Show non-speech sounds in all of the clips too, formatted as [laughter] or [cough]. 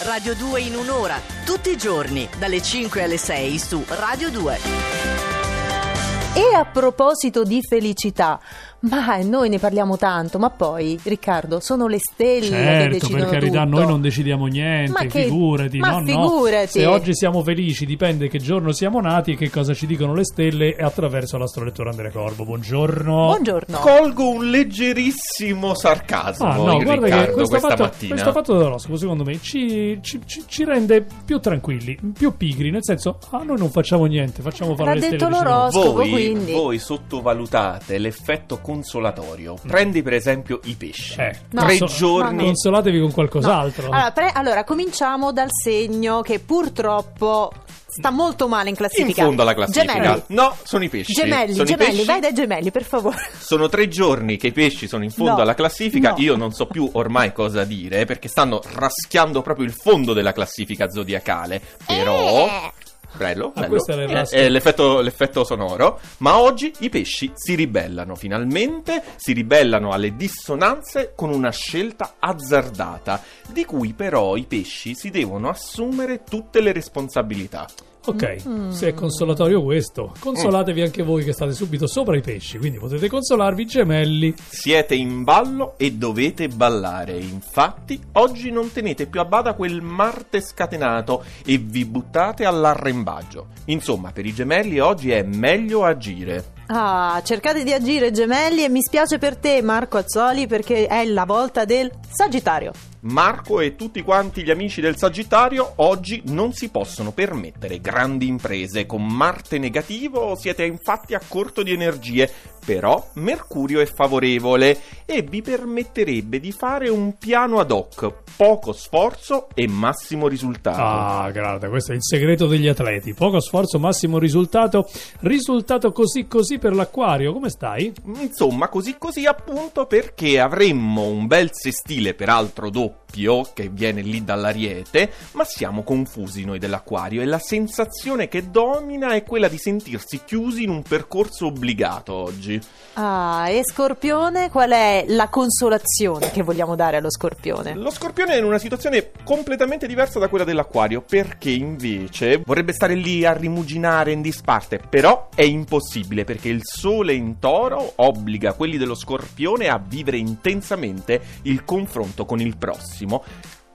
Radio 2 in un'ora, tutti i giorni, dalle 5 alle 6 su Radio 2. E a proposito di felicità, ma noi ne parliamo tanto, ma poi Riccardo, sono le stelle che Certo, decidono per carità, tutto. noi non decidiamo Ma niente, che- figurati, ma no, no. figurati. Se oggi siamo felici dipende che giorno siamo nati e che cosa ci dicono le stelle e attraverso l'astrolettore Andrea Corbo. Buongiorno. Buongiorno. Colgo un leggerissimo sarcasmo Ah, no, guarda Riccardo che questo questa fatto, mattina. questo fatto dell'oroscopo, secondo me, ci, ci- ci- ci rende più tranquilli, più pigri. Nel senso, ah, noi non facciamo niente, facciamo fare L'ha le stelle. detto decidono. l'oroscopo. voi, quindi. voi sottovalutate l'effetto consolatorio. Prendi per esempio i pesci. Eh, No, Tre conso- giorni. Consolatevi con No. qualcos'altro. Allora, pre- allora, cominciamo dal segno che purtroppo sta molto male in in classifica. fondo alla classifica. Gemelli. No, sono i pesci. Gemelli, sono gemelli, pesci. vai dai gemelli, per favore. Sono tre giorni che i pesci sono in fondo No, alla classifica. no. Io non so più ormai cosa dire perché stanno raschiando proprio il fondo della classifica zodiacale. Però. Bello, Ah, bello. era il Eh, eh, l'effetto, l'effetto sonoro. Ma oggi i pesci si ribellano finalmente, si ribellano alle dissonanze con una scelta azzardata, di cui però i pesci si devono assumere tutte le responsabilità. Ok, Mm. se è consolatorio questo, consolatevi anche voi che state subito sopra i pesci, quindi potete consolarvi gemelli. Siete in ballo e dovete ballare. Infatti, oggi non tenete più a bada quel Marte scatenato e vi buttate all'arrembaggio. Insomma, per i gemelli oggi è meglio agire. Ah, cercate di agire gemelli e mi spiace per te Marco Azzoli perché è la volta del Sagittario. Marco e tutti quanti gli amici del Sagittario oggi non si possono permettere grandi imprese. Con Marte negativo siete infatti a corto di energie, però Mercurio è favorevole e vi permetterebbe di fare un piano ad hoc, poco sforzo e massimo risultato. Ah, guarda, questo è il segreto degli atleti. Poco sforzo, massimo risultato. Risultato così così per l'acquario. Come stai? Insomma, così così appunto perché avremmo un bel sestile, peraltro doppio, che viene lì dall'ariete, ma siamo confusi noi dell'acquario e la sensazione che domina è quella di sentirsi chiusi in un percorso obbligato oggi. Ah, e Scorpione, qual è la consolazione che vogliamo dare allo Scorpione? Lo scorpione è in una situazione completamente diversa da quella dell'acquario, perché invece vorrebbe stare lì a rimuginare in disparte, però è impossibile perché il sole in toro obbliga quelli dello scorpione a vivere intensamente il confronto con il prossimo.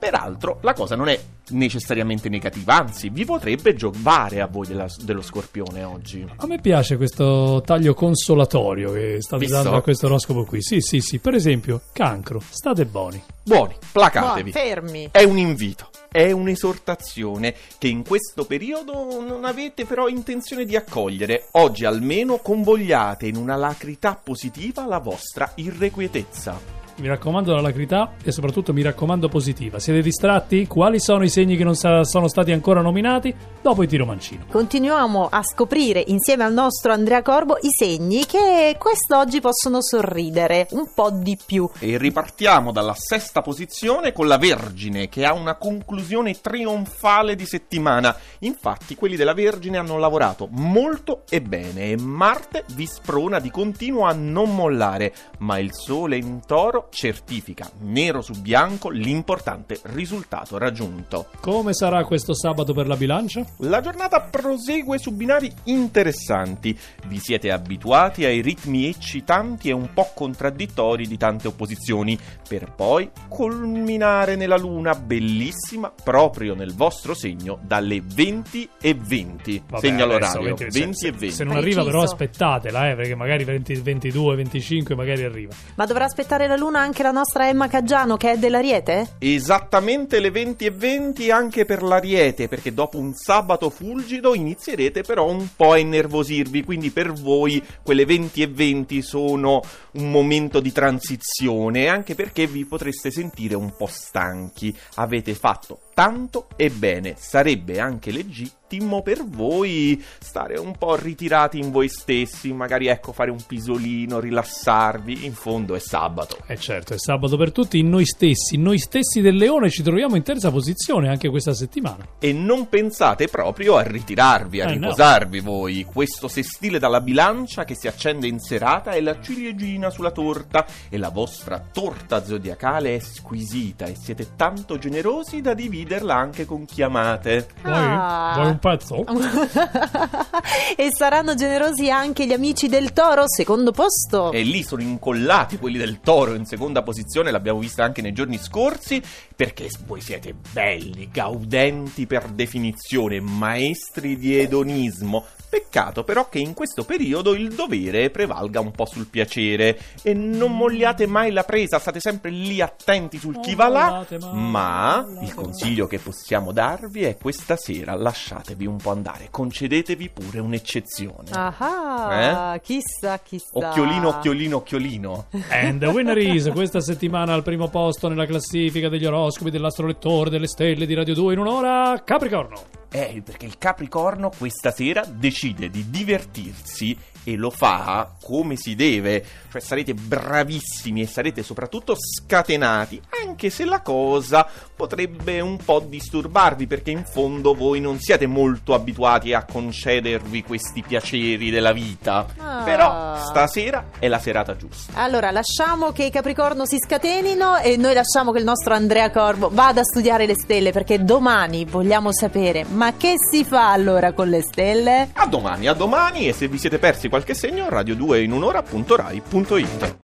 Peraltro, la cosa non è necessariamente negativa, anzi, vi potrebbe giovare a voi della- dello scorpione oggi. A me piace questo taglio consolatorio che state Visto? dando a questo oroscopo qui. Sì, sì, sì. Per esempio, cancro, state buoni. Buoni, placatevi. Buon, fermi. È un invito, è un'esortazione che in questo periodo non avete però intenzione di accogliere. Oggi almeno convogliate in una lacrità positiva la vostra irrequietezza. Mi raccomando la lacrità e soprattutto mi raccomando positiva. Siete distratti? Quali sono i segni che non sa- sono stati ancora nominati? Dopo il tiro mancino. Continuiamo a scoprire insieme al nostro Andrea Corbo i segni che quest'oggi possono sorridere un po' di più. E ripartiamo dalla sesta posizione con la Vergine che ha una conclusione trionfale di settimana. Infatti quelli della Vergine hanno lavorato molto e bene e Marte vi sprona di continuo a non mollare, ma il Sole in toro certifica nero su bianco l'importante risultato raggiunto. Come sarà questo sabato per la bilancia? La giornata prosegue su binari interessanti. Vi siete abituati ai ritmi eccitanti e un po' contraddittori di tante opposizioni, per poi culminare nella luna bellissima proprio nel vostro segno dalle 20 e 20. Vabbè, Segna adesso, l'orario, 20, 20, se, e 20. Se non arriva però aspettatela, eh, perché magari 20, 22, 25 magari arriva. Ma dovrà aspettare la luna anche la nostra Emma Caggiano che è dell'Ariete? Esattamente le 20 e 20 anche per l'Ariete, perché dopo un sabato fulgido inizierete però un po' a innervosirvi, quindi per voi quelle 20 e 20 sono un momento di transizione, anche perché vi potreste sentire un po' stanchi. Avete fatto tanto e bene, sarebbe anche legittimo per voi stare un po' ritirati in voi stessi, magari ecco fare un pisolino, rilassarvi, in fondo è sabato. Eh certo, è sabato per tutti, in noi stessi, noi stessi del Leone ci troviamo in terza posizione anche questa settimana. E non pensate proprio a ritirarvi, a Eh, no. riposarvi voi. Questo sestile dalla bilancia che si accende in serata è la ciliegina sulla torta e la vostra torta zodiacale è squisita e siete tanto generosi da condividerla anche con chiamate. Vuoi, Ah. vuoi un pezzo? [laughs] e saranno generosi anche gli amici del Toro, secondo posto. E lì sono incollati quelli del Toro in seconda posizione, l'abbiamo vista anche nei giorni scorsi, perché voi siete belli, gaudenti per definizione, maestri di edonismo. Peccato però che in questo periodo il dovere prevalga un po' sul piacere e non mogliate mai la presa, state sempre lì attenti sul chi va là. Ma il consiglio che possiamo darvi è questa sera lasciatevi un po' andare, concedetevi pure un'eccezione. Ah, chissà, chissà. Occhiolino, occhiolino, occhiolino. And the winner is questa settimana al primo posto nella classifica degli oroscopi dell'astrolettore delle stelle di Radio 2 in un'ora Capricorno. Eh, perché il Capricorno questa sera decide di divertirsi e lo fa come si deve. Cioè sarete bravissimi e sarete soprattutto scatenati, anche se la cosa potrebbe un po' disturbarvi, perché in fondo voi non siete molto abituati a concedervi questi piaceri della vita. Ah. Però stasera è la serata giusta. Allora, lasciamo che i Capricorno si scatenino e noi lasciamo che il nostro Andrea Corbo vada a studiare le stelle perché domani vogliamo sapere ma che si fa allora con le stelle? A domani, a domani e se vi siete persi qualche segno, radio2 in un'ora.rai.it.